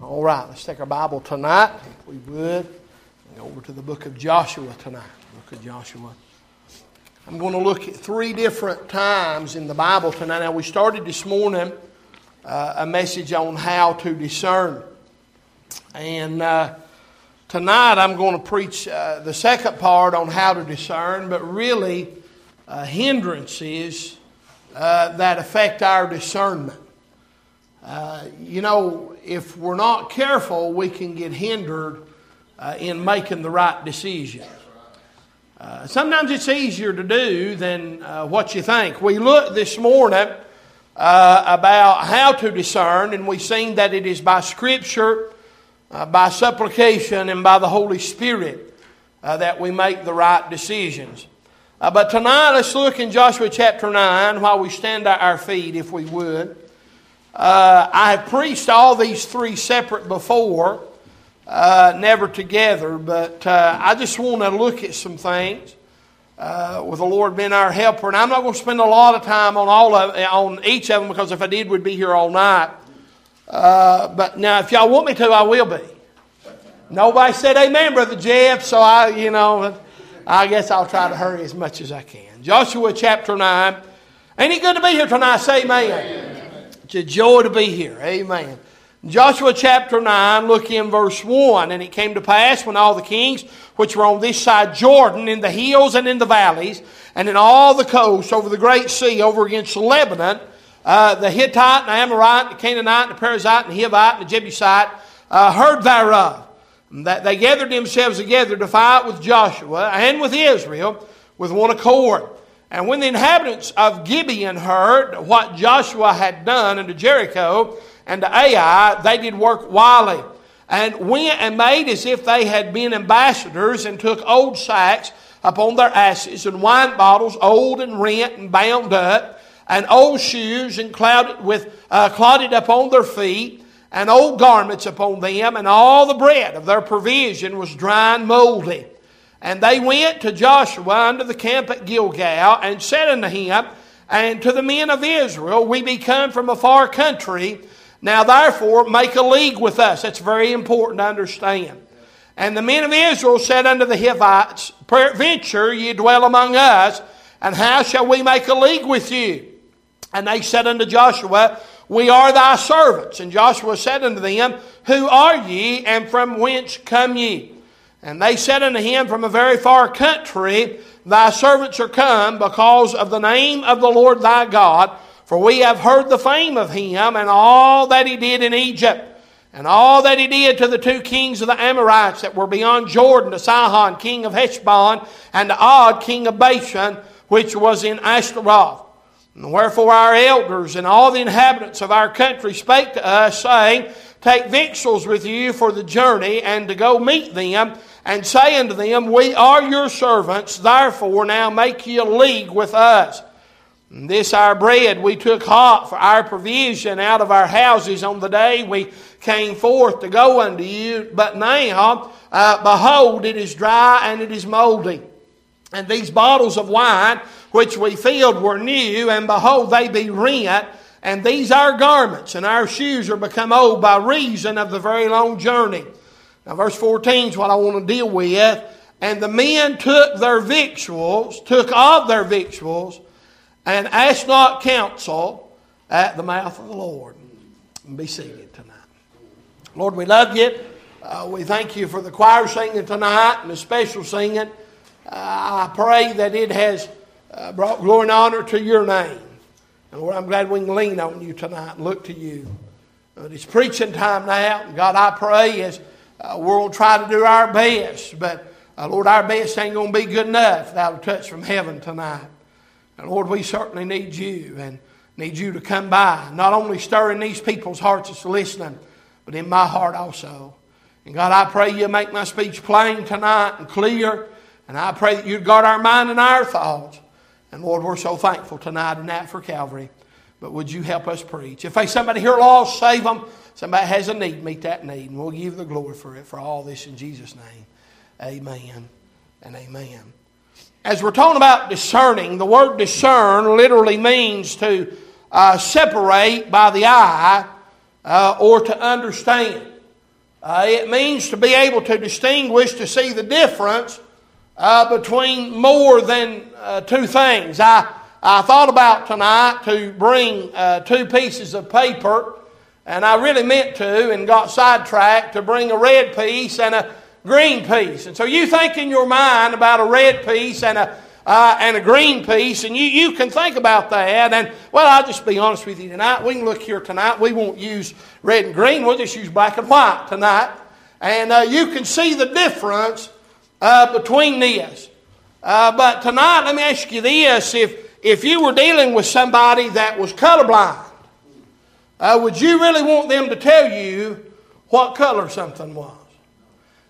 All right, let's take our Bible tonight, if we would, and over to the book of Joshua tonight. Book of Joshua. I'm going to look at three different times in the Bible tonight. Now, we started this morning uh, a message on how to discern. And uh, tonight I'm going to preach uh, the second part on how to discern, but really uh, hindrances uh, that affect our discernment. Uh, you know, if we're not careful, we can get hindered uh, in making the right decision. Uh, sometimes it's easier to do than uh, what you think. We looked this morning uh, about how to discern, and we've seen that it is by Scripture, uh, by supplication, and by the Holy Spirit that we make the right decisions. but tonight, let's look in Joshua chapter 9 while we stand at our feet, if we would. Uh, I have preached all these three separate before, uh, never together, but uh, I just want to look at some things uh, with the Lord being our helper. And I'm not going to spend a lot of time on all of on each of them because if I did, we'd be here all night. Uh, but now, if y'all want me to, I will be. Nobody said amen, Brother Jeff, so I, you know, I guess I'll try to hurry as much as I can. Joshua chapter 9. Ain't it good to be here tonight? Say amen. amen. It's a joy to be here. Amen. Joshua chapter 9, look in verse 1. And it came to pass when all the kings which were on this side Jordan, in the hills and in the valleys, and in all the coasts over the great sea, over against Lebanon, uh, the Hittite, and the Amorite, and the Canaanite, and the Perizzite, and the Hivite, and the Jebusite, uh, heard thereof. That they gathered themselves together to fight with Joshua and with Israel with one accord. And when the inhabitants of Gibeon heard what Joshua had done unto Jericho and to Ai, they did work wily, and went and made as if they had been ambassadors, and took old sacks upon their asses, and wine bottles old and rent and bound up, and old shoes and clouded with uh, clotted upon their feet, and old garments upon them, and all the bread of their provision was dry and moldy. And they went to Joshua unto the camp at Gilgal, and said unto him, and to the men of Israel, We be come from a far country. Now therefore make a league with us. That's very important to understand. And the men of Israel said unto the Hivites, Peradventure ye dwell among us, and how shall we make a league with you? And they said unto Joshua, We are thy servants. And Joshua said unto them, Who are ye, and from whence come ye? And they said unto him from a very far country, Thy servants are come because of the name of the Lord thy God, for we have heard the fame of him and all that he did in Egypt, and all that he did to the two kings of the Amorites that were beyond Jordan, to Sihon, king of Heshbon, and to Og, king of Bashan, which was in Ashtaroth. And wherefore our elders and all the inhabitants of our country spake to us, saying, Take victuals with you for the journey, and to go meet them, and say unto them, We are your servants, therefore now make ye a league with us. This our bread we took hot for our provision out of our houses on the day we came forth to go unto you. But now, uh, behold, it is dry and it is moldy. And these bottles of wine which we filled were new, and behold, they be rent. And these our garments and our shoes are become old by reason of the very long journey. Now, verse 14 is what I want to deal with. And the men took their victuals, took of their victuals, and asked not counsel at the mouth of the Lord. And be seated tonight. Lord, we love you. Uh, we thank you for the choir singing tonight and the special singing. Uh, I pray that it has uh, brought glory and honor to your name. And Lord, I'm glad we can lean on you tonight and look to you. it's preaching time now. And God, I pray as uh, to try to do our best, but uh, Lord, our best ain't going to be good enough without a touch from heaven tonight. And Lord, we certainly need you and need you to come by, not only stirring these people's hearts that's listening, but in my heart also. And God, I pray you make my speech plain tonight and clear. And I pray that you guard our mind and our thoughts. And Lord, we're so thankful tonight and that for Calvary. But would you help us preach? If there's somebody here lost, save them. Somebody has a need, meet that need, and we'll give the glory for it, for all this in Jesus' name. Amen and amen. As we're talking about discerning, the word discern literally means to uh, separate by the eye uh, or to understand. Uh, it means to be able to distinguish, to see the difference uh, between more than uh, two things. I, I thought about tonight to bring uh, two pieces of paper, and I really meant to and got sidetracked to bring a red piece and a green piece. And so you think in your mind about a red piece and a uh, and a green piece, and you, you can think about that. And, well, I'll just be honest with you tonight. We can look here tonight. We won't use red and green, we'll just use black and white tonight. And uh, you can see the difference uh, between this. Uh, but tonight, let me ask you this if, if you were dealing with somebody that was colorblind, uh, would you really want them to tell you what color something was?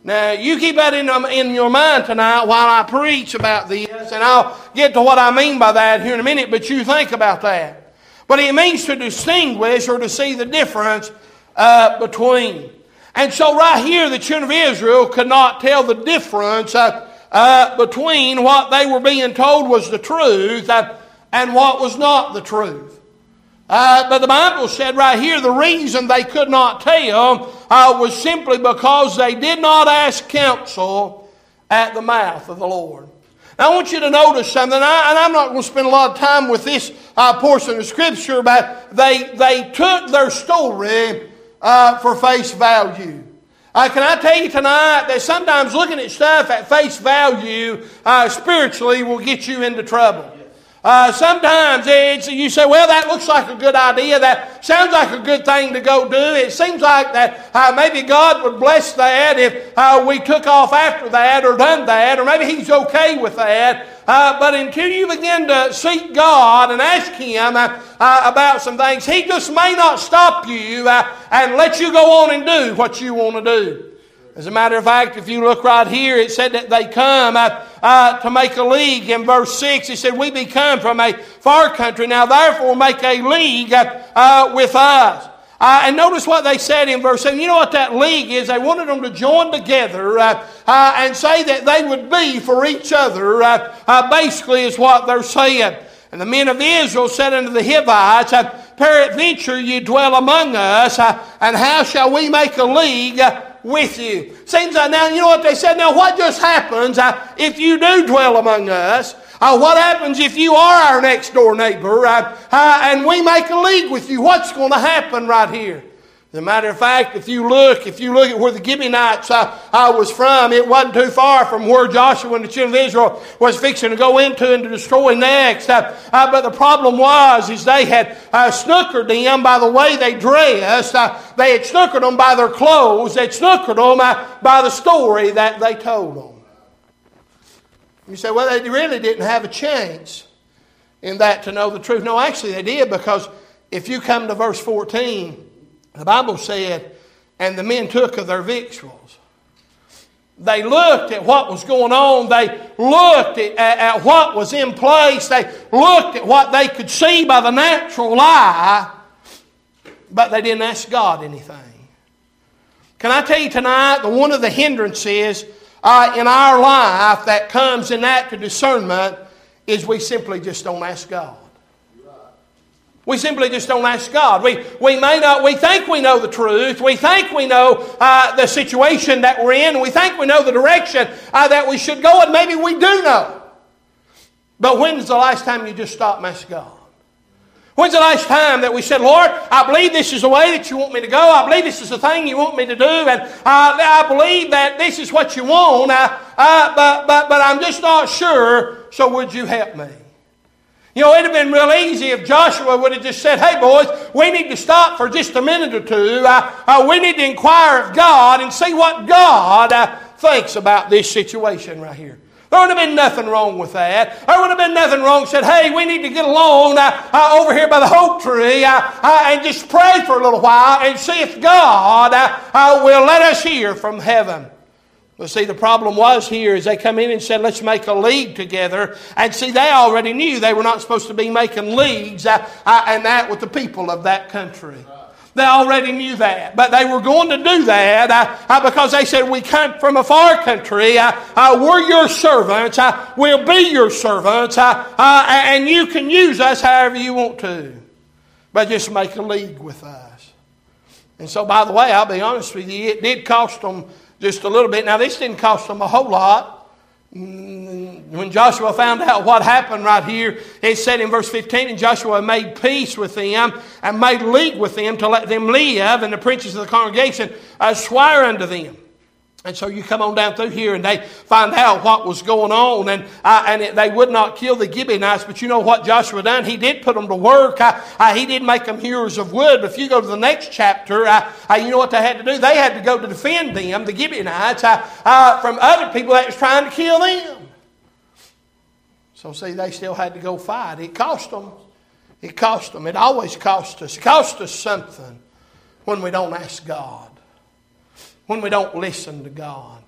Now, you keep that in, um, in your mind tonight while I preach about this, and I'll get to what I mean by that here in a minute, but you think about that. But it means to distinguish or to see the difference uh, between. And so, right here, the children of Israel could not tell the difference uh, uh, between what they were being told was the truth uh, and what was not the truth. Uh, but the Bible said right here the reason they could not tell uh, was simply because they did not ask counsel at the mouth of the Lord. Now, I want you to notice something, I, and I'm not going to spend a lot of time with this uh, portion of Scripture, but they, they took their story uh, for face value. Uh, can I tell you tonight that sometimes looking at stuff at face value uh, spiritually will get you into trouble? Uh, sometimes you say, well, that looks like a good idea. That sounds like a good thing to go do. It seems like that uh, maybe God would bless that if uh, we took off after that or done that, or maybe He's okay with that. Uh, but until you begin to seek God and ask Him uh, uh, about some things, He just may not stop you and let you go on and do what you want to do. As a matter of fact, if you look right here, it said that they come uh, uh, to make a league. In verse 6, it said, We be come from a far country. Now, therefore, make a league uh, uh with us. Uh, and notice what they said in verse 7. You know what that league is? They wanted them to join together uh, and say that they would be for each other, basically, is what they're saying. And the men of Israel said unto the Hivites, Peradventure ye dwell among us, and how shall we make a league with you. Seems like now, you know what they said? Now, what just happens uh, if you do dwell among us? Uh, what happens if you are our next door neighbor uh, uh and we make a league with you? What's going to happen right here? As a matter of fact, if you look, if you look at where the Gibeonites I, uh, was from, it wasn't too far from where Joshua and the children of Israel was fixing to go into and to destroy next. Uh, uh but the problem was, is they had uh, snookered them by the way they dressed. Uh, they had snookered them by their clothes. They had snookered them by the story that they told them. You say, well, they really didn't have a chance in that to know the truth. No, actually they did because if you come to verse 14, the Bible said, and the men took of their victuals. They looked at what was going on. They looked at, at, at, what was in place. They looked at what they could see by the natural eye, but they didn't ask God anything. Can I tell you tonight that one of the hindrances uh, in our life that comes in that to discernment is we simply just don't ask God. We simply just don't ask God. We, we may not, we think we know the truth. We think we know uh, the situation that we're in. We think we know the direction uh, that we should go, and maybe we do know. But when's the last time you just stopped and asked God? When's the last time that we said, Lord, I believe this is the way that you want me to go. I believe this is the thing you want me to do. And uh, I believe that this is what you want. Uh, uh, but, but, but I'm just not sure. So would you help me? You know, it'd have been real easy if Joshua would have just said, hey, boys, we need to stop for just a minute or two. Uh, uh, we need to inquire of God and see what God uh, thinks about this situation right here. There would have been nothing wrong with that. There would have been nothing wrong. Said, hey, we need to get along uh, uh, over here by the hope tree uh, uh and just pray for a little while and see if God uh, uh, will let us hear from heaven. Well, see, the problem was here is they come in and said, let's make a league together. And see, they already knew they were not supposed to be making leagues uh, uh, and that with the people of that country. They already knew that. But they were going to do that uh, because they said, We come from a far country. We're your servants. we'll be your servants. and you can use us however you want to. But just make a league with us. And so, by the way, I'll be honest with you, it did cost them just a little bit. Now, this didn't cost them a whole lot. Mm, when Joshua found out what happened right here, it said in verse 15, and Joshua made peace with them and made league with them to let them live, and the princes of the congregation uh, swear unto them. And so you come on down through here and they find out what was going on. And, uh, and it, they would not kill the Gibeonites. But you know what Joshua done? He did put them to work. Uh, uh, he did make them hewers of wood. But if you go to the next chapter, uh, uh, you know what they had to do? They had to go to defend them, the Gibeonites, uh, from other people that was trying to kill them. So see, they still had to go fight. It cost them. It cost them. It always costs us. It costs us something when we don't ask God when we don't listen to God.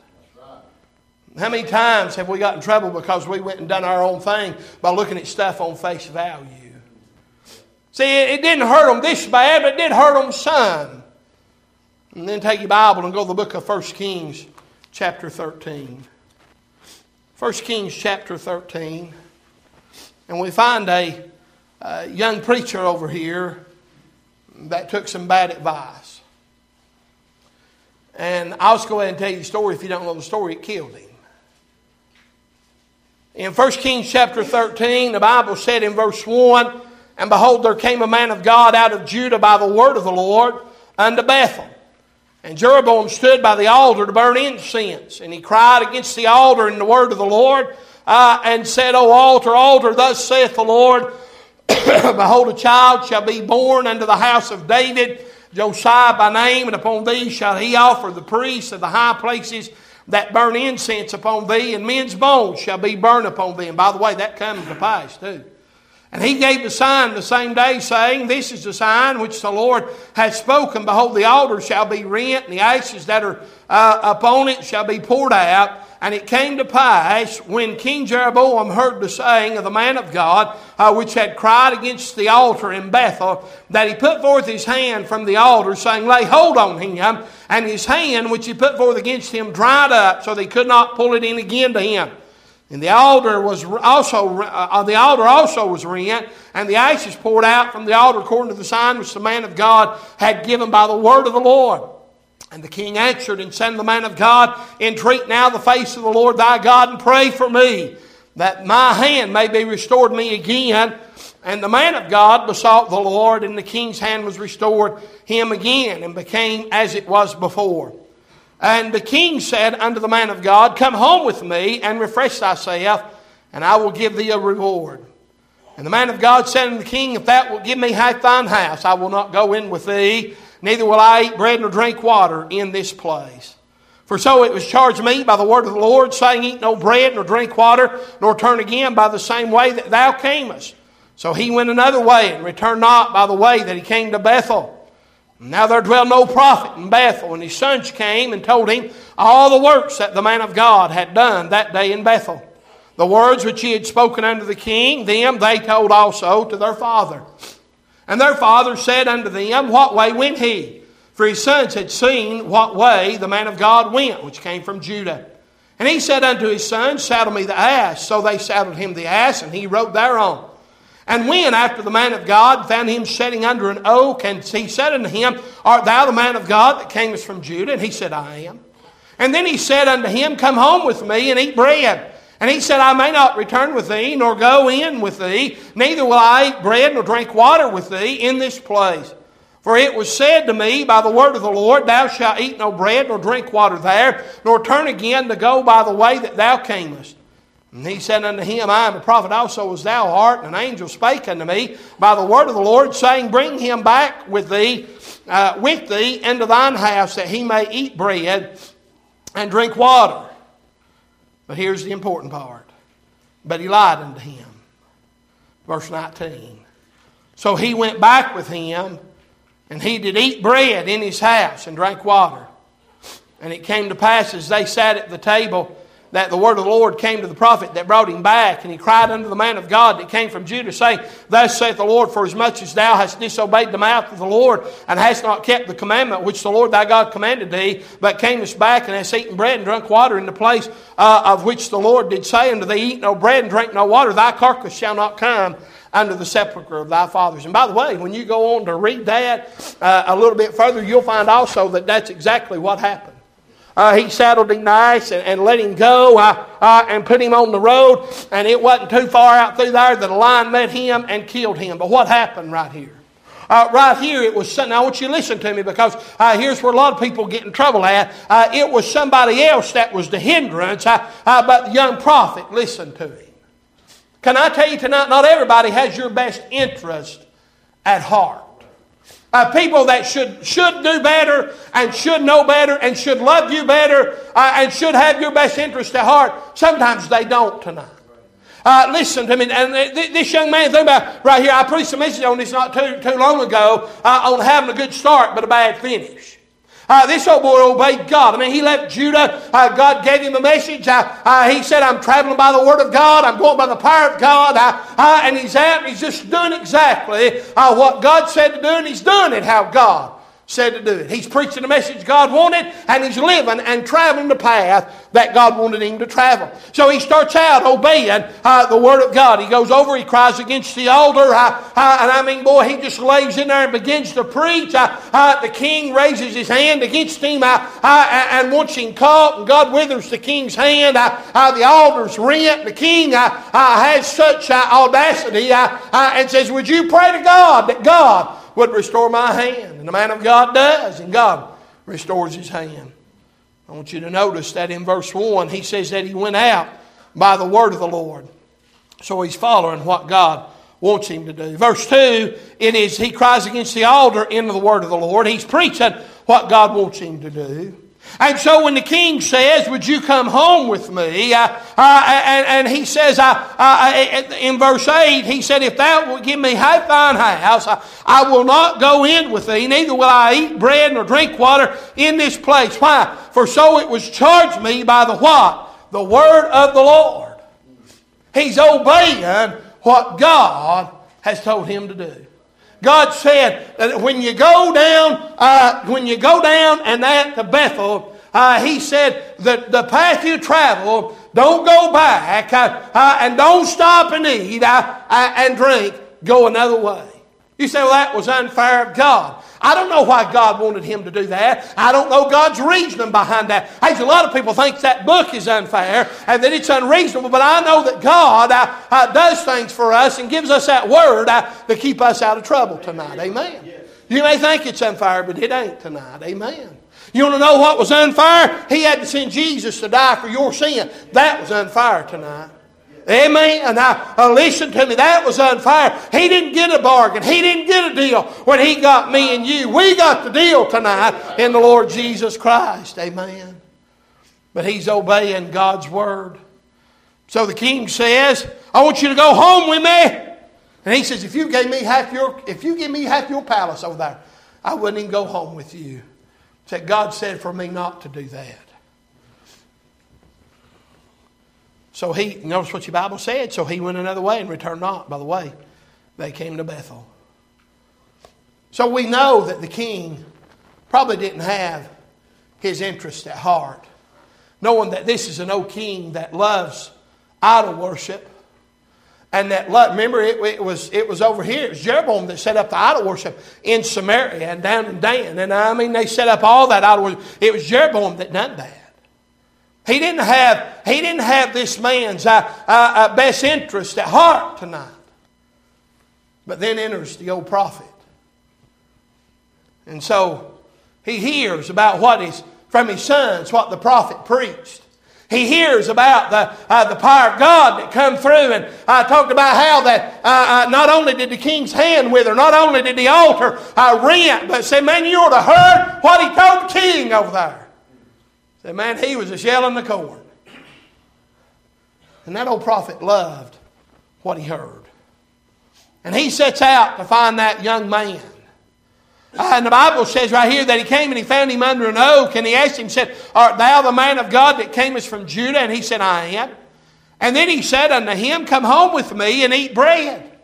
How many times have we got in trouble because we went and done our own thing by looking at stuff on face value? See, it didn't hurt them this bad, but it did hurt them some. And then take your Bible and go to the book of 1 Kings, chapter 13. 1 Kings, chapter 13. And we find a, a young preacher over here that took some bad advice. And I'll just go ahead and tell you the story. If you don't know the story, it killed him. In 1 Kings chapter 13, the Bible said in verse 1 And behold, there came a man of God out of Judah by the word of the Lord unto Bethel. And Jeroboam stood by the altar to burn incense. And he cried against the altar in the word of the Lord uh, and said, O altar, altar, thus saith the Lord, Behold, a child shall be born unto the house of David Josiah by name, and upon thee shall he offer the priests of the high places that burn incense upon thee, and men's bones shall be burned upon thee. And by the way, that comes to pass too. And he gave the sign the same day, saying, This is the sign which the Lord has spoken. Behold, the altar shall be rent, and the ashes that are uh, upon it shall be poured out. And it came to pass when King Jeroboam heard the saying of the man of God, uh, which had cried against the altar in Bethel, that he put forth his hand from the altar, saying, Lay hold on him. And his hand, which he put forth against him, dried up, so they could not pull it in again to him. And the altar was also uh, the altar also was rent, and the ashes poured out from the altar according to the sign which the man of God had given by the word of the Lord. And the king answered and said the man of God, Entreat now the face of the Lord thy God and pray for me, that my hand may be restored me again. And the man of God besought the Lord, and the king's hand was restored him again, and became as it was before. And the king said unto the man of God, Come home with me and refresh thyself, and I will give thee a reward. And the man of God said unto the king, If thou wilt give me half thine house, I will not go in with thee, neither will I eat bread nor drink water in this place. For so it was charged me by the word of the Lord, saying, Eat no bread nor drink water, nor turn again by the same way that thou camest. So he went another way and returned not by the way that he came to Bethel. Now there dwelt no prophet in Bethel, and his sons came and told him all the works that the man of God had done that day in Bethel. The words which he had spoken unto the king, them they told also to their father. And their father said unto them, What way went he? For his sons had seen what way the man of God went, which came from Judah. And he said unto his sons, Saddle me the ass. So they saddled him the ass, and he rode thereon. And when, after the man of God found him sitting under an oak, and he said unto him, Art thou the man of God that camest from Judah? And he said, I am. And then he said unto him, Come home with me and eat bread. And he said, I may not return with thee, nor go in with thee, neither will I eat bread nor drink water with thee in this place. For it was said to me by the word of the Lord, Thou shalt eat no bread nor drink water there, nor turn again to go by the way that thou camest. And he said unto him, I am a prophet also as thou art. And an angel spake unto me by the word of the Lord, saying, Bring him back with thee, uh, with thee into thine house, that he may eat bread and drink water. But here's the important part. But he lied unto him. Verse 19. So he went back with him, and he did eat bread in his house and drank water. And it came to pass as they sat at the table that the word of the Lord came to the prophet that brought him back, and he cried unto the man of God that came from Judah, saying, Thus saith the Lord, for as much as thou hast disobeyed the mouth of the Lord, and hast not kept the commandment which the Lord thy God commanded thee, but camest back and hast eaten bread and drunk water in the place uh, of which the Lord did say unto thee, Eat no bread and drink no water, thy carcass shall not come under the sepulchre of thy fathers. And by the way, when you go on to read that uh, a little bit further, you'll find also that that's exactly what happened. Uh, he saddled him nice and, and let him go uh, uh, and put him on the road. And it wasn't too far out through there that a lion met him and killed him. But what happened right here? Uh, right here, it was. Now, I want you to listen to me because uh, here's where a lot of people get in trouble at. Uh, it was somebody else that was the hindrance, but the young prophet listened to him. Can I tell you tonight, not everybody has your best interest at heart. Uh, people that should, should do better and should know better and should love you better uh, and should have your best interest at heart, sometimes they don't tonight. Uh, listen to me, and this young man, think about right here. I preached a message on this not too, too long ago uh, on having a good start but a bad finish. Uh, this old boy obeyed God. I mean, he left Judah. Uh, God gave him a message. Uh, uh he said, I'm traveling by the Word of God. I'm going by the power of God. Uh, uh, and he's out he's just doing exactly what God said to do, and he's doing it how God said to do it. He's preaching the message God wanted, and he's living and traveling the path that God wanted him to travel. So he starts out obeying uh, the Word of God. He goes over, he cries against the altar, uh, uh, and I mean, boy, he just lays in there and begins to preach. Uh, uh, the king raises his hand against him uh, and wants him caught, and God withers the king's hand. the altar's rent. The king has such audacity and says, Would you pray to God that God would restore my hand. And the man of God does, and God restores his hand. I want you to notice that in verse 1, he says that he went out by the word of the Lord. So he's following what God wants him to do. Verse 2, it is he cries against the altar into the word of the Lord. He's preaching what God wants him to do. And so when the king says, Would you come home with me? Uh, uh, and, and, he says, uh, in verse 8, he said, If thou wilt give me half thine house, I will not go in with thee, neither will I eat bread nor drink water in this place. Why? For so it was charged me by the what? The word of the Lord. He's obeying what God has told him to do. God said that when you go down, uh, when you go down and that to Bethel, uh, He said that the path you travel, don't go back uh, uh and don't stop and eat uh, uh, and drink. Go another way. You say, well, that was unfair of God. I don't know why God wanted him to do that. I don't know God's reasoning behind that. Hey, a lot of people think that book is unfair and that it's unreasonable, but I know that God uh, uh, does things for us and gives us that word uh, to keep us out of trouble tonight. Amen. You may think it's unfair, but it ain't tonight. Amen. You want to know what was unfair? He had to send Jesus to die for your sin. That was unfair tonight. Amen. And now, uh, listen to me, that was unfair. He didn't get a bargain. He didn't get a deal when he got me and you. We got the deal tonight in the Lord Jesus Christ. Amen. But he's obeying God's word. So the king says, I want you to go home with me. And he says, if you gave me half your, if you give me half your palace over there, I wouldn't even go home with you. Said God said for me not to do that. So he, notice what your Bible said. So he went another way and returned not. By the way, they came to Bethel. So we know that the king probably didn't have his interest at heart, knowing that this is an old king that loves idol worship. And that remember it, it, was it was over here. It was Jeroboam that set up the idol worship in Samaria and down in Dan. And I mean they set up all that idol worship. It was Jeroboam that done that. He didn't have, he didn't have this man's uh, uh, uh, best interest at heart tonight. But then enters the old prophet. And so he hears about what is from his sons, what the prophet preached. He hears about the, uh, the power of God that come through. And I talked about how that uh, uh, not only did the king's hand wither, not only did the altar uh, rent, but said, man, you ought to heard what he told the king over there. Said, man, he was a shell in the corn. And that old prophet loved what he heard. And he sets out to find that young man. Uh, and the Bible says right here that he came and he found him under an oak and he asked him, said, Art thou the man of God that camest from Judah? And he said, I am. And then he said unto him, Come home with me and eat bread.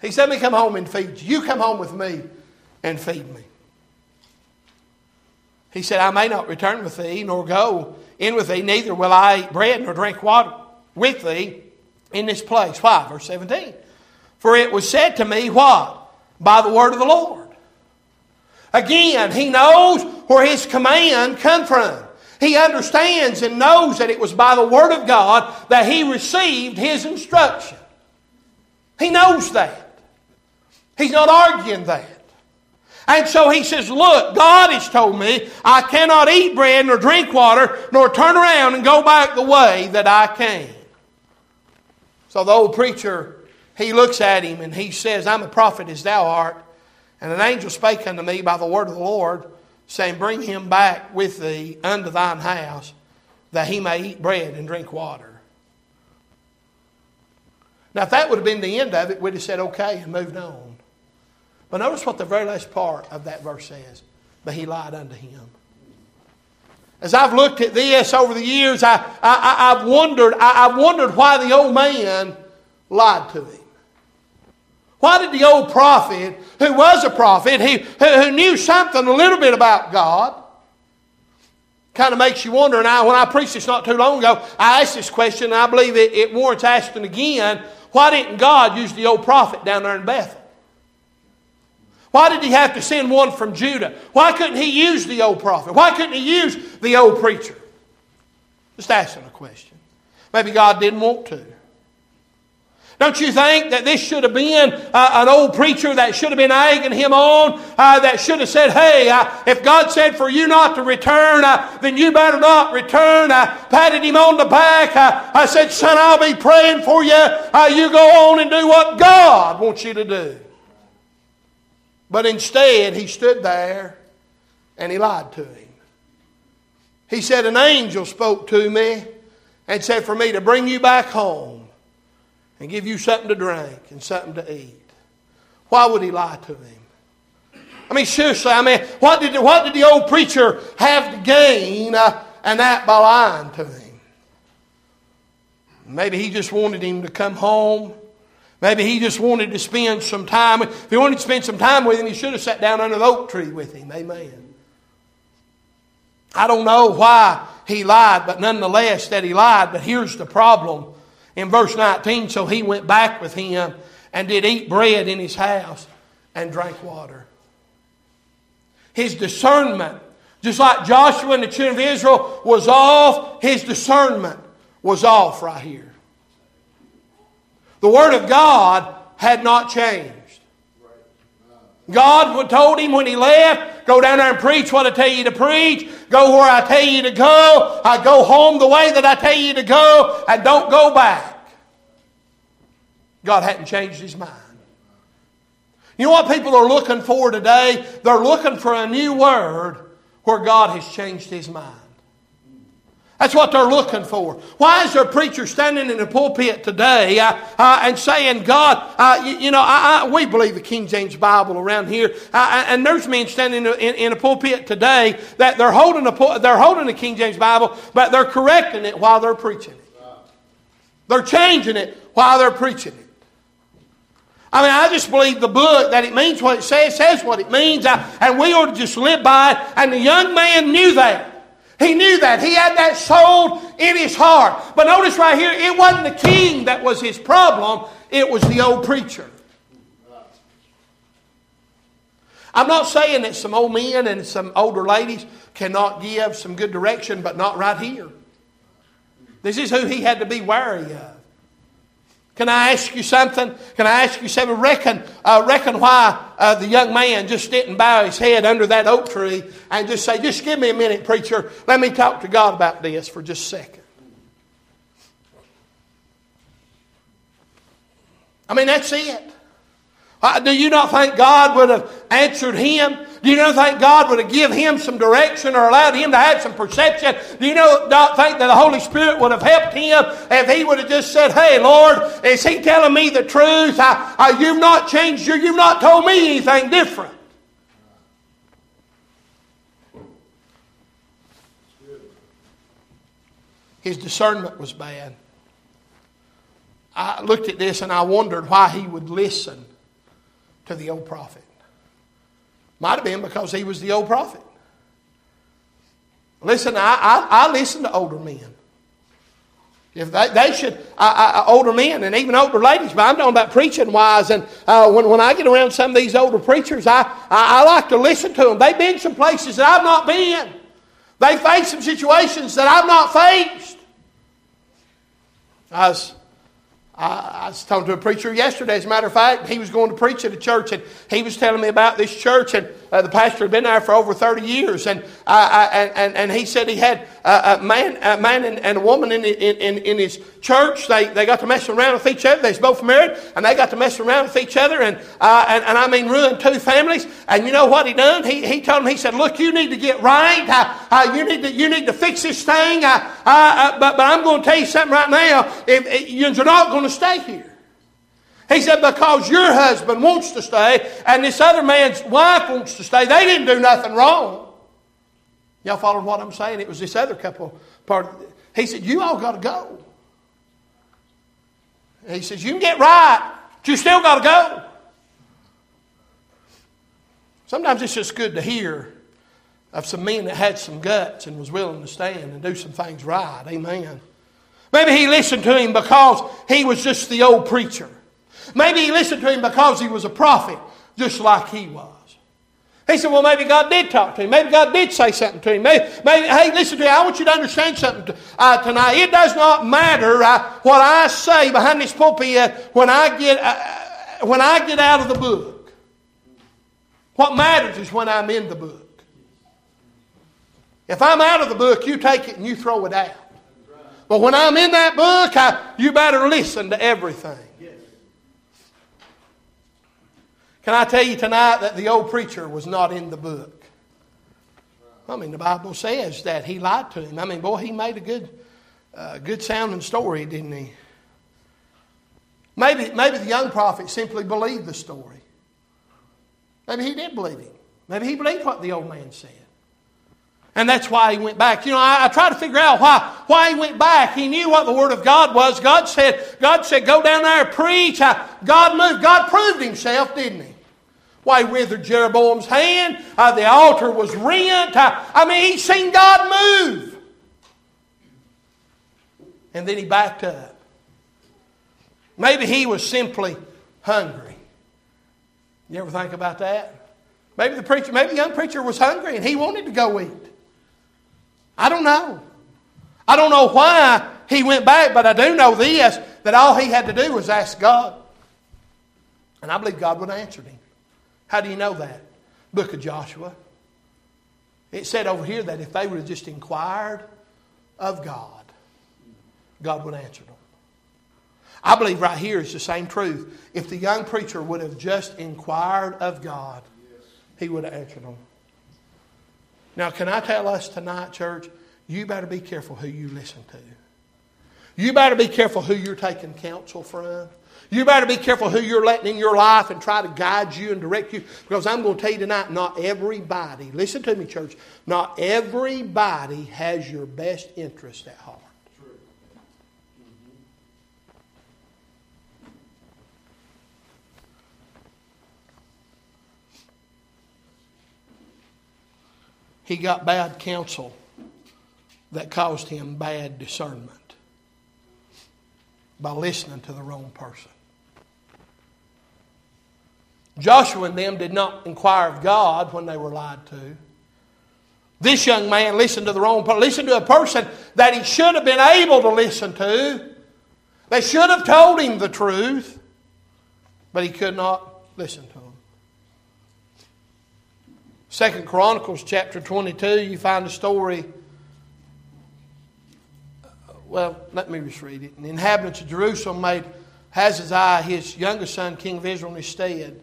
He said, Let me come home and feed you. You come home with me and feed me. He said, I may not return with thee, nor go in with thee, neither will I eat bread nor drink water with thee in this place. Why? Verse 17. For it was said to me, What? By the word of the Lord. Again, he knows where his command come from. He understands and knows that it was by the word of God that he received his instruction. He knows that. He's not arguing that. And so he says, Look, God has told me I cannot eat bread nor drink water nor turn around and go back the way that I came. So the old preacher he looks at him and he says, I'm a prophet as thou art. And an angel spake unto me by the word of the Lord, saying, Bring him back with thee unto thine house, that he may eat bread and drink water. Now, if that would have been the end of it, we'd have said okay and moved on. But notice what the very last part of that verse says. But he lied unto him. As I've looked at this over the years, I, I, have wondered, I, I've wondered why the old man lied to him. Why did the old prophet, who was a prophet, who, who knew something a little bit about God, kind of makes you wonder. And I, when I preached this not too long ago, I asked this question, and I believe it, it warrants asking again. Why didn't God use the old prophet down there in Bethel? Why did he have to send one from Judah? Why couldn't he use the old prophet? Why couldn't he use the old preacher? Just asking a question. Maybe God didn't want to. Don't you think that this should have been uh, an old preacher that should have been egging him on, uh, that should have said, Hey, uh, if God said for you not to return, uh, then you better not return. I patted him on the back. I said, Son, I'll be praying for you. Uh, you go on and do what God wants you to do. But instead, he stood there and he lied to him. He said, An angel spoke to me and said for me to bring you back home and give you something to drink and something to eat. Why would he lie to him? I mean, seriously, I mean, what did, what did the old preacher have to gain uh, and that by lying to him? Maybe he just wanted him to come home. Maybe he just wanted to spend some time. If he wanted to spend some time with him, he should have sat down under the oak tree with him. Amen. I don't know why he lied, but nonetheless that he lied. But here's the problem in verse 19, so he went back with him and did eat bread in his house and drank water. His discernment, just like Joshua and the children of Israel was off, his discernment was off right here. The Word of God had not changed. God told him when he left, go down there and preach what I tell you to preach. Go where I tell you to go. I go home the way that I tell you to go, and don't go back. God hadn't changed his mind. You know what people are looking for today? They're looking for a new word where God has changed his mind. That's what they're looking for. Why is there a preacher standing in the pulpit today uh, uh, and saying, God, uh, you, you, know, I, I, we believe the King James Bible around here, uh, uh, and there's men standing in, in, in, a pulpit today that they're holding, a, they're holding the King James Bible, but they're correcting it while they're preaching it. They're changing it while they're preaching it. I mean, I just believe the book that it means what it says, says what it means, and we ought to just live by it. And the young man knew that. He knew that. He had that soul in his heart. But notice right here, it wasn't the king that was his problem, it was the old preacher. I'm not saying that some old men and some older ladies cannot give some good direction, but not right here. This is who he had to be wary of. Can I ask you something? Can I ask you something? Reckon, uh, reckon why uh, the young man just didn't bow his head under that oak tree and just say, just give me a minute, preacher. Let me talk to God about this for just a second. I mean, that's it. Uh, do you not think God would have answered him do you not think God would have given him some direction or allowed him to have some perception? Do you not think that the Holy Spirit would have helped him if he would have just said, Hey, Lord, is he telling me the truth? I, I, you've not changed, you, you've not told me anything different. His discernment was bad. I looked at this and I wondered why he would listen to the old prophet. Might have been because he was the old prophet. Listen, I, I, I listen to older men. If they, they should, I, I, older men and even older ladies, but I'm talking about preaching wise. And uh, when, when I get around some of these older preachers, I, I, I like to listen to them. They've been some places that I've not been. They face some situations that I've not faced. I was I, I, was talking to a preacher yesterday, as a matter of fact. He was going to preach at a church, and he was telling me about this church. And uh, the pastor had been there for over 30 years. And, uh, and, and he said he had a man, a man and, and a woman in, in, in his church. They, they got to mess around with each other. They both married, and they got to mess around with each other. And, uh, and, and I mean, ruined two families. And you know what he done? He, he told them, he said, Look, you need to get right. Uh, uh, you, need to, you need to fix this thing. Uh, but, but I'm going to tell you something right now. If, if you're not going to stay here. He said, because your husband wants to stay and this other man's wife wants to stay, they didn't do nothing wrong. Y'all followed what I'm saying? It was this other couple part. He said, You all got to go. He says, You can get right, but you still got to go. Sometimes it's just good to hear of some men that had some guts and was willing to stand and do some things right. Amen. Maybe he listened to him because he was just the old preacher. Maybe he listened to him because he was a prophet, just like he was. He said, Well, maybe God did talk to him. Maybe God did say something to him. Maybe, maybe hey, listen to me. I want you to understand something uh, tonight. It does not matter uh, what I say behind this pulpit uh, when, I get, uh, when I get out of the book. What matters is when I'm in the book. If I'm out of the book, you take it and you throw it out. But when I'm in that book, I, you better listen to everything. Can I tell you tonight that the old preacher was not in the book? I mean, the Bible says that he lied to him. I mean, boy, he made a good, uh, good sounding story, didn't he? Maybe, maybe the young prophet simply believed the story. Maybe he did believe him. Maybe he believed what the old man said. And that's why he went back. You know, I, I try to figure out why, why he went back. He knew what the Word of God was. God said, God said, go down there and preach. God moved. God proved himself, didn't he? Why, he withered Jeroboam's hand. Uh, the altar was rent. Uh, I mean, he seen God move. And then he backed up. Maybe he was simply hungry. You ever think about that? Maybe the preacher, maybe the young preacher was hungry and he wanted to go eat. I don't know. I don't know why he went back, but I do know this that all he had to do was ask God. And I believe God would have answered him. How do you know that? Book of Joshua. It said over here that if they would have just inquired of God, God would answer them. I believe right here is the same truth. If the young preacher would have just inquired of God, he would have answered them. Now, can I tell us tonight, church, you better be careful who you listen to. You better be careful who you're taking counsel from. You better be careful who you're letting in your life and try to guide you and direct you. Because I'm going to tell you tonight, not everybody, listen to me, church, not everybody has your best interest at heart. He got bad counsel that caused him bad discernment by listening to the wrong person. Joshua and them did not inquire of God when they were lied to. This young man listened to the wrong person, listened to a person that he should have been able to listen to. They should have told him the truth, but he could not listen to. Second Chronicles chapter 22, you find a story. Well, let me just read it. And the inhabitants of Jerusalem made Ahaziah, his youngest son, king of Israel, in his stead.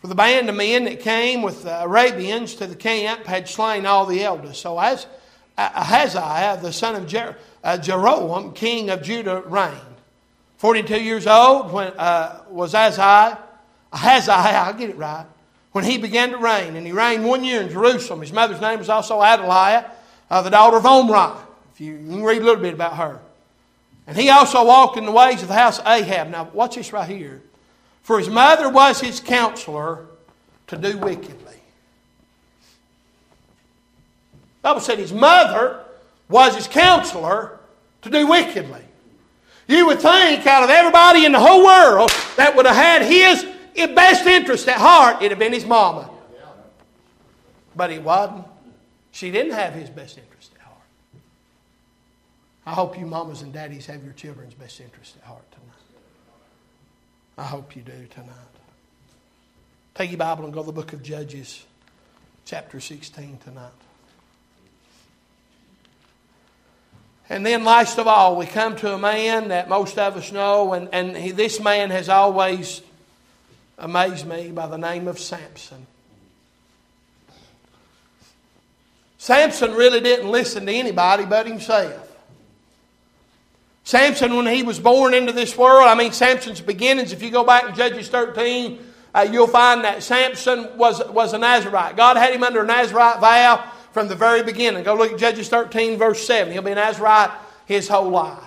For the band of men that came with the Arabians to the camp had slain all the elders. So as Ahaziah, the son of Jer- uh, Jeroboam, king of Judah, reigned. 42 years old when uh, was Ahaziah. Ahaziah, I'll get it right when he began to reign. And he reigned one year in Jerusalem. His mother's name was also Athaliah, uh, the daughter of Omri. If you, you, can read a little bit about her. And he also walked in the ways of the house of Ahab. Now, watch this right here. For his mother was his counselor to do wickedly. The Bible said his mother was his counselor to do wickedly. You would think out of everybody in the whole world that would have had his best interest at heart, it'd have been his mama. But it wasn't. She didn't have his best interest at heart. I hope you mamas and daddies have your children's best interest at heart tonight. I hope you do tonight. Take your Bible and go to the book of Judges, chapter 16 tonight. And then, last of all, we come to a man that most of us know, and, and he, this man has always amazed me by the name of Samson. Samson really didn't listen to anybody but himself. Samson, when he was born into this world, I mean, Samson's beginnings, if you go back in Judges 13, uh, you'll find that Samson was, was a Nazarite. God had him under a Nazarite vow from the very beginning. Go look at Judges 13, verse 7. He'll be an Nazarite his whole life.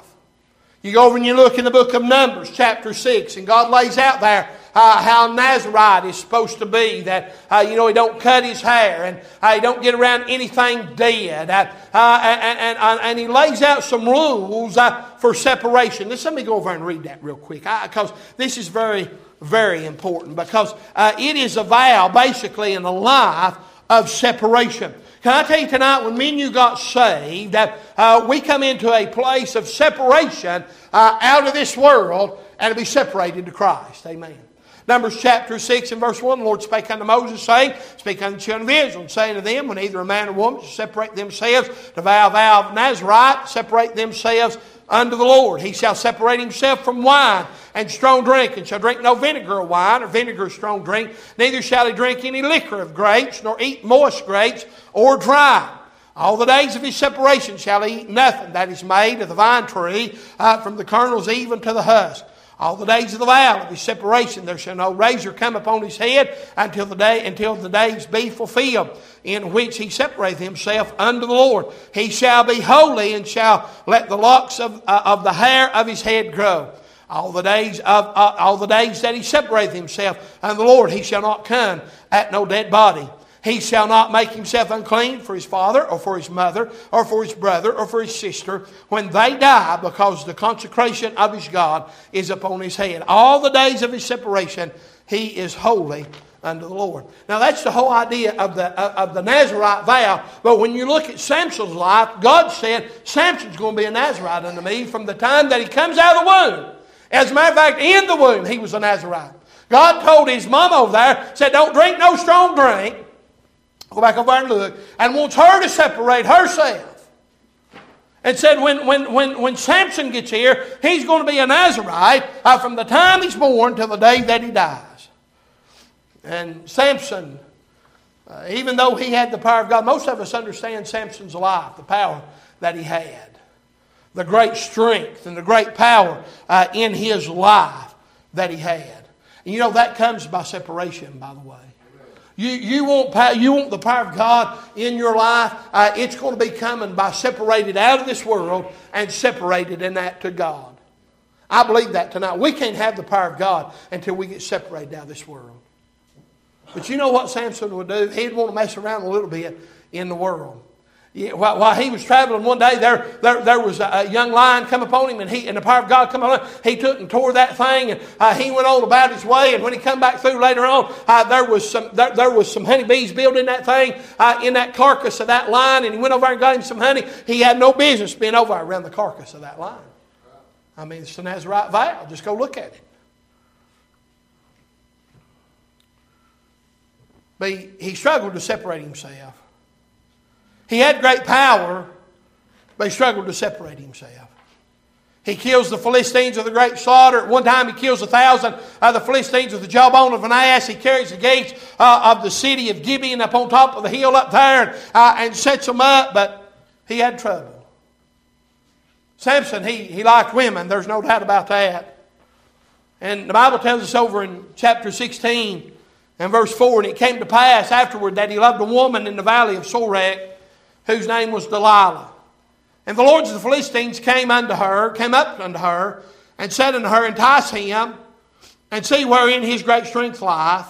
You go over and you look in the book of Numbers, chapter 6, and God lays out there uh, how Nazarite is supposed to be. That, uh, you know, he don't cut his hair and uh, he don't get around anything dead. Uh, uh, and, and, uh, and, he lays out some rules for separation. Let's, let me go over and read that real quick because this is very, very important because it is a vow basically in the life of separation. Can I tell you tonight, when me and you got saved, that uh, we come into a place of separation uh, out of this world and to be separated to Christ. Amen. Numbers chapter 6 and verse 1, the Lord spake unto Moses, saying, Speak unto the children of Israel, saying to them, When either a man or woman shall separate themselves to vow a vow of Nazarite, separate themselves unto the Lord. He shall separate himself from wine and strong drink, and shall drink no vinegar of wine or vinegar of strong drink, neither shall he drink any liquor of grapes, nor eat moist grapes or dry. All the days of his separation shall he eat nothing that is made of the vine tree, uh, from the kernels even to the husk. All the days of the vow of his separation, there shall no razor come upon his head until the day until the days be fulfilled, in which he separateth himself unto the Lord. He shall be holy and shall let the locks of, uh, of the hair of his head grow. All the days of uh, all the days that he separateth himself unto the Lord, he shall not come at no dead body. He shall not make himself unclean for his father or for his mother or for his brother or for his sister when they die because the consecration of his God is upon his head. All the days of his separation, he is holy unto the Lord. Now that's the whole idea of the, uh, of the Nazarite vow. But when you look at Samson's life, God said, Samson's going to be a Nazarite unto me from the time that he comes out of the womb. As a matter of fact, in the womb, he was a Nazarite. God told his mom over there, said, don't drink no strong drink. Go back over and look. And wants her to separate herself. And said, when, when, when, when Samson gets here, he's going to be a Nazarite uh, from the time he's born till the day that he dies. And Samson, uh, even though he had the power of God, most of us understand Samson's life, the power that he had, the great strength and the great power uh, in his life that he had. And you know, that comes by separation, by the way. You, you, want you want the power of God in your life. Uh, it's going to be coming by separated out of this world and separated in that to God. I believe that tonight. We can't have the power of God until we get separated out of this world. But you know what Samson would do? He'd want to mess around a little bit in the world. While, he was traveling one day, there, there, there was a, a, young lion come upon him, and he and the power of God come on. Him. He took and tore that thing, and uh, he went on about his way. And when he come back through later on, uh, there was some there, there, was some honeybees building that thing uh, in that carcass of that lion, and he went over and got him some honey. He had no business being over around the carcass of that lion. I mean, it's the Nazarite vow. Just go look at it. But he, he struggled to separate himself. He had great power, but he struggled to separate himself. He kills the Philistines with a great slaughter. At one time, he kills a thousand of the Philistines with the jawbone of an ass. He carries the gates uh, of the city of Gibeon up on top of the hill up there and, uh, and sets them up, but he had trouble. Samson, he, he liked women, there's no doubt about that. And the Bible tells us over in chapter 16 and verse 4 And it came to pass afterward that he loved a woman in the valley of Sorek whose name was Delilah. And the lords of the Philistines came unto her, came up unto her, and said unto her, Entice him, and see wherein his great strength lieth,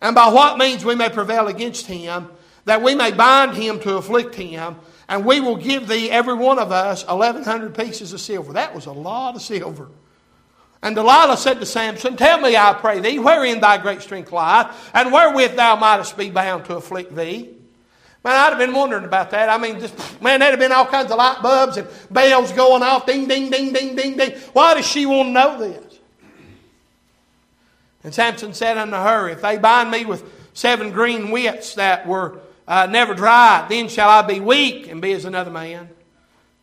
and by what means we may prevail against him, that we may bind him to afflict him, and we will give thee, every one of us, 1,100 pieces of silver. That was a lot of silver. And Delilah said to Samson, Tell me, I pray thee, wherein thy great strength lieth, and wherewith thou mightest be bound to afflict thee. Man, I'd have been wondering about that. I mean, just, man, there'd have been all kinds of light bulbs and bells going off, ding, ding, ding, ding, ding, ding. Why does she want to know this? And Samson said unto her, If they bind me with seven green withs that were uh, never dried, then shall I be weak and be as another man.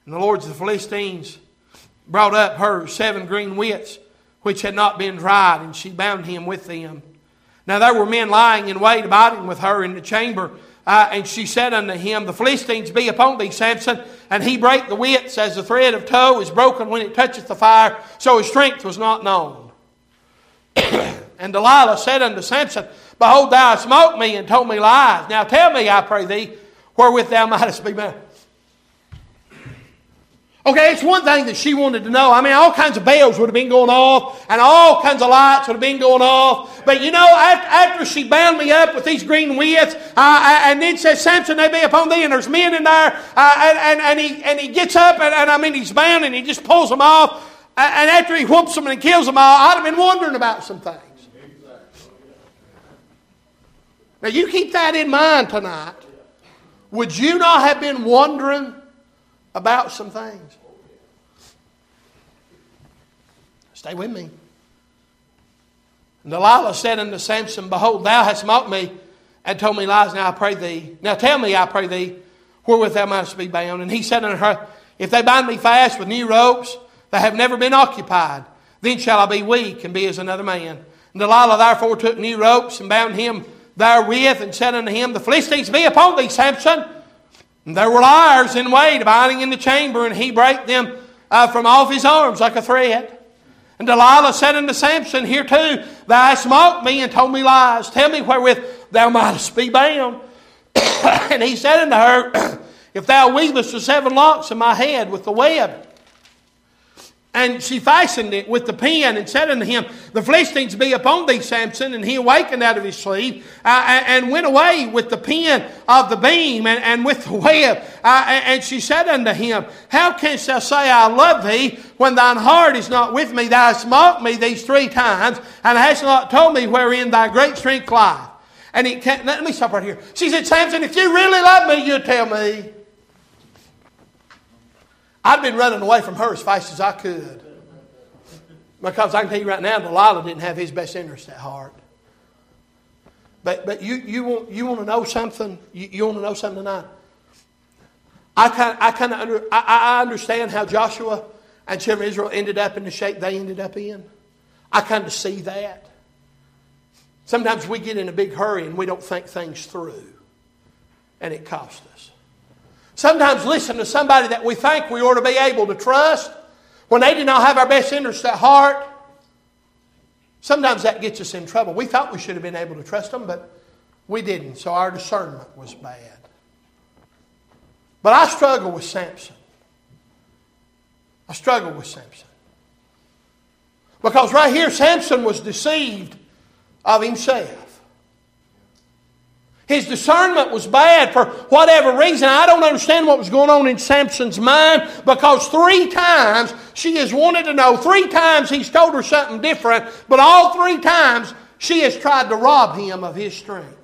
And the lords of the Philistines brought up her seven green withs which had not been dried, and she bound him with them. Now there were men lying in wait abiding with her in the chamber. Uh, and she said unto him, The Philistines be upon thee, Samson. And he brake the withs as the thread of tow is broken when it toucheth the fire, so his strength was not known. and Delilah said unto Samson, Behold, thou hast smote me and told me lies. Now tell me, I pray thee, wherewith thou mightest be bound. Okay, it's one thing that she wanted to know. I mean, all kinds of bells would have been going off, and all kinds of lights would have been going off. But you know, after, after she bound me up with these green withs, uh, and then says, Samson, they be upon thee, and there's men in there, uh, and, and, and, he, and he gets up, and, and I mean, he's bound, and he just pulls them off. And after he whoops them and kills them all, I'd have been wondering about some things. Now, you keep that in mind tonight. Would you not have been wondering about some things? Stay with me. And Delilah said unto Samson, Behold, thou hast mocked me and told me lies. Now I pray thee. Now tell me, I pray thee, wherewith thou mightest be bound. And he said unto her, If they bind me fast with new ropes that have never been occupied, then shall I be weak and be as another man. And Delilah therefore took new ropes and bound him therewith and said unto him, The Philistines be upon thee, Samson. And there were liars in wait abiding in the chamber, and he brake them uh, from off his arms like a thread. And Delilah said unto Samson, Here too, thou hast mocked me and told me lies. Tell me wherewith thou mightest be bound. and he said unto her, If thou weavest the seven locks of my head with the web, and she fastened it with the pin and said unto him, The Philistines be upon thee, Samson. And he awakened out of his sleep uh, and went away with the pin of the beam and, and with the web. Uh, and she said unto him, How canst thou say, I love thee, when thine heart is not with me? Thou hast mocked me these three times, and hast not told me wherein thy great strength lieth. And he can't, let me stop right here. She said, Samson, if you really love me, you tell me. I'd been running away from her as fast as I could. Because I can tell you right now, Delilah didn't have his best interest at heart. But, but you, you, want, you want to know something? You, you want to know something tonight? I kind I kind of under, I, I understand how Joshua and children of Israel ended up in the shape they ended up in. I kind of see that. Sometimes we get in a big hurry and we don't think things through, and it costs us. Sometimes listen to somebody that we think we ought to be able to trust when they did not have our best interest at heart. Sometimes that gets us in trouble. We thought we should have been able to trust them, but we didn't, so our discernment was bad. But I struggle with Samson. I struggle with Samson. Because right here, Samson was deceived of himself. His discernment was bad for whatever reason. I don't understand what was going on in Samson's mind because three times she has wanted to know. Three times he's told her something different, but all three times she has tried to rob him of his strength.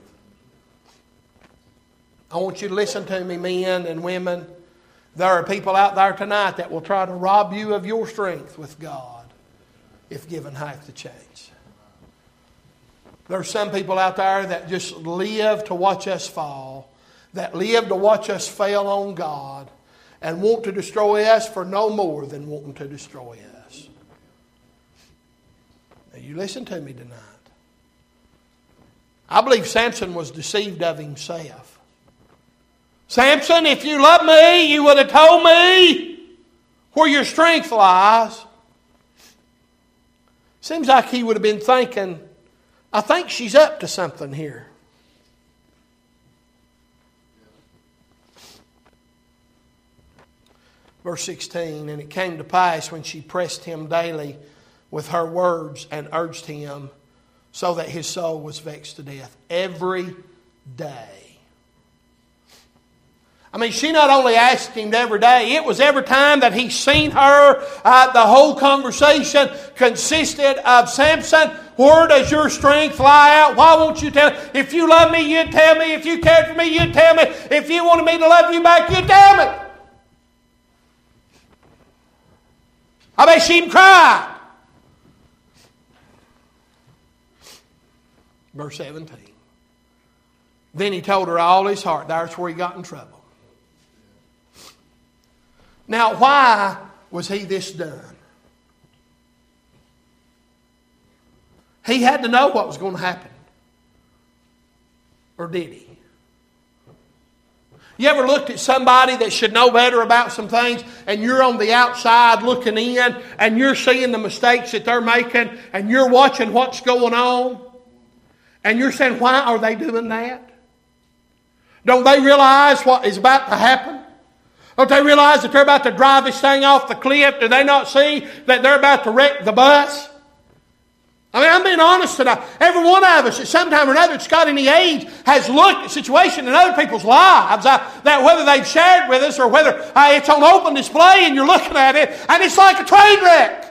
I want you to listen to me, men and women. There are people out there tonight that will try to rob you of your strength with God if given half the chance. There are some people out there that just live to watch us fall, that live to watch us fail on God, and want to destroy us for no more than wanting to destroy us. Now, you listen to me tonight. I believe Samson was deceived of himself. Samson, if you love me, you would have told me where your strength lies. Seems like he would have been thinking, I think she's up to something here. Verse 16 And it came to pass when she pressed him daily with her words and urged him, so that his soul was vexed to death. Every day. I mean, she not only asked him every day, it was every time that he seen her. Uh, the whole conversation consisted of Samson, where does your strength lie out? Why won't you tell me? If you love me, you'd tell me. If you cared for me, you'd tell me. If you wanted me to love you back, you'd tell me. I bet she even cried. Verse 17. Then he told her all his heart. That's where he got in trouble. Now, why was he this done? He had to know what was going to happen. Or did he? You ever looked at somebody that should know better about some things and you're on the outside looking in and you're seeing the mistakes that they're making and you're watching what's going on and you're saying, why are they doing that? Don't they realize what is about to happen? Don't they realize that they're about to drive this thing off the cliff? Do they not see that they're about to wreck the bus? I mean, I'm being honest tonight. Every one of us at some time or another that's got any age has looked at situation in other people's lives. Uh, that whether they've shared with us or whether uh, it's on open display and you're looking at it and it's like a train wreck.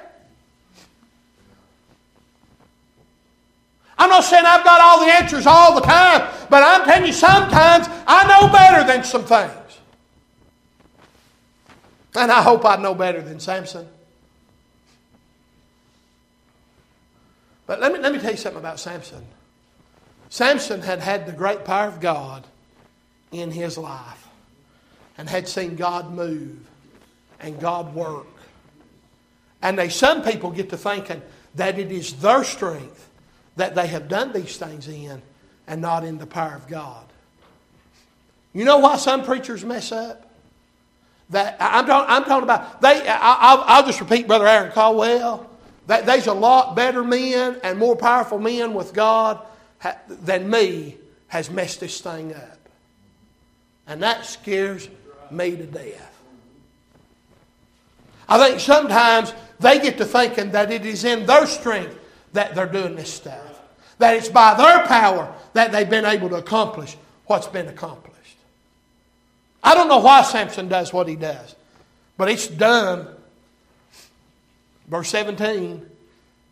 I'm not saying I've got all the answers all the time, but I'm telling you sometimes I know better than some things. And I hope I know better than Samson. But let me, let me tell you something about Samson. Samson had had the great power of God in his life and had seen God move and God work. And they, some people get to thinking that it is their strength that they have done these things in and not in the power of God. You know why some preachers mess up? That I'm talking, I'm talking about. They, I, will just repeat, Brother Aaron Caldwell. That there's a lot better men and more powerful men with God than me has messed this thing up, and that scares me to death. I think sometimes they get to thinking that it is in their strength that they're doing this stuff. That it's by their power that they've been able to accomplish what's been accomplished. I don't know why Samson does what he does, but it's done. Verse 17,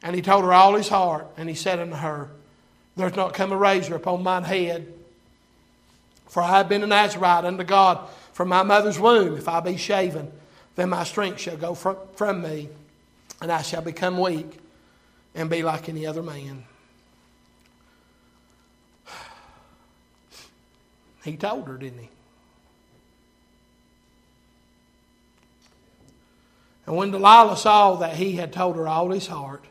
and he told her all his heart, and he said unto her, There's not come a razor upon mine head, for I have been a Nazarite unto God from my mother's womb. If I be shaven, then my strength shall go from, from me, and I shall become weak and be like any other man. He told her, didn't he? And when Delilah saw that he had told her all his heart,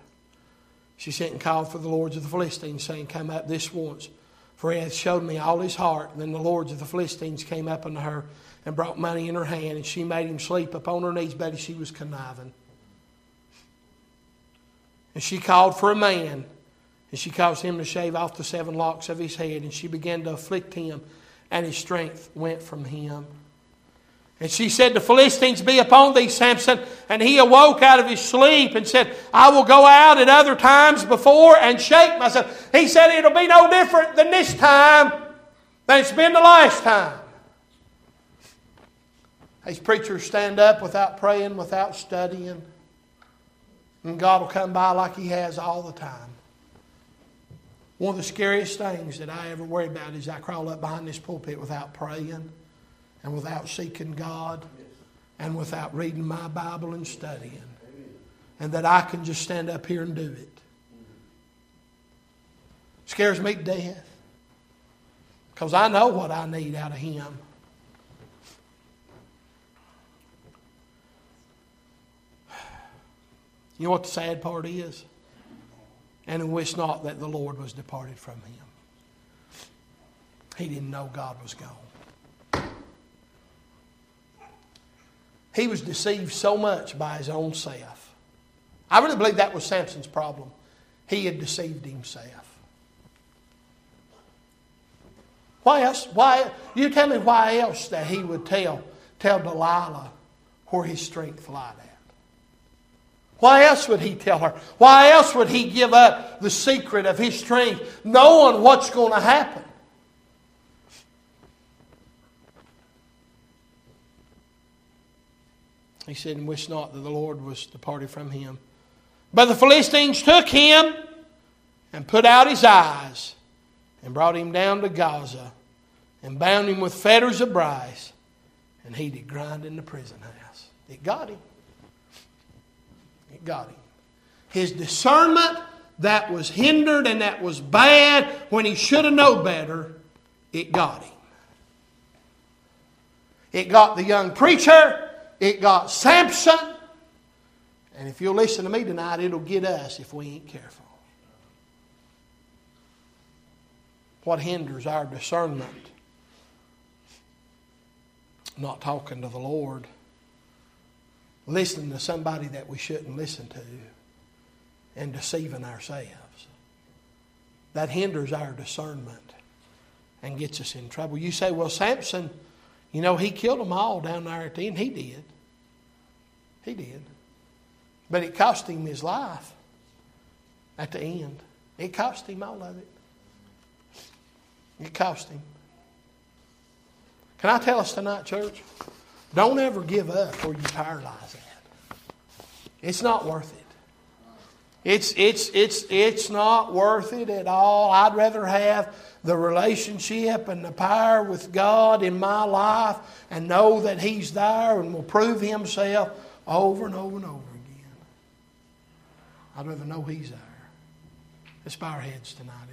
she sent and called for the lords of the Philistines, saying, Come up this once, for he hath showed me all his heart. And then the lords of the Philistines came up unto her and brought money in her hand, and she made him sleep upon her knees, but she was conniving. And she called for a man, and she caused him to shave off the seven locks of his head, and she began to afflict him, and his strength went from him. And she said, The Philistines be upon thee, Samson. And he awoke out of his sleep and said, I will go out at other times before and shake myself. He said, It'll be no different than this time than it's been the last time. These preachers stand up without praying, without studying. And God will come by like He has all the time. One of the scariest things that I ever worry about is I crawl up behind this pulpit without praying and without seeking God and without reading my Bible and studying. And that I can just stand up here and do it. Scares me to death. Because I know what I need out of Him. You know what the sad part is? And wish not that the Lord was departed from him. He didn't know God was gone. He was deceived so much by his own self. I really believe that was Samson's problem. He had deceived himself. Why else? Why you tell me why else that he would tell tell Delilah where his strength lied at? Why else would he tell her? Why else would he give up the secret of his strength, knowing what's going to happen? He said, And wish not that the Lord was departed from him. But the Philistines took him and put out his eyes and brought him down to Gaza and bound him with fetters of brass, and he did grind in the prison house. It got him. It got him. His discernment that was hindered and that was bad when he should have known better, it got him. It got the young preacher. It got Samson. And if you'll listen to me tonight, it'll get us if we ain't careful. What hinders our discernment? Not talking to the Lord, listening to somebody that we shouldn't listen to, and deceiving ourselves. That hinders our discernment and gets us in trouble. You say, well, Samson, you know, he killed them all down there at the end. He did. He did. But it cost him his life at the end. It cost him all of it. It cost him. Can I tell us tonight, church? Don't ever give up or you paralyze that. It's not worth it. It's, it's, it's, it's not worth it at all. I'd rather have the relationship and the power with God in my life and know that He's there and will prove Himself over and over and over again. I'd rather know He's there. Let's bow our heads tonight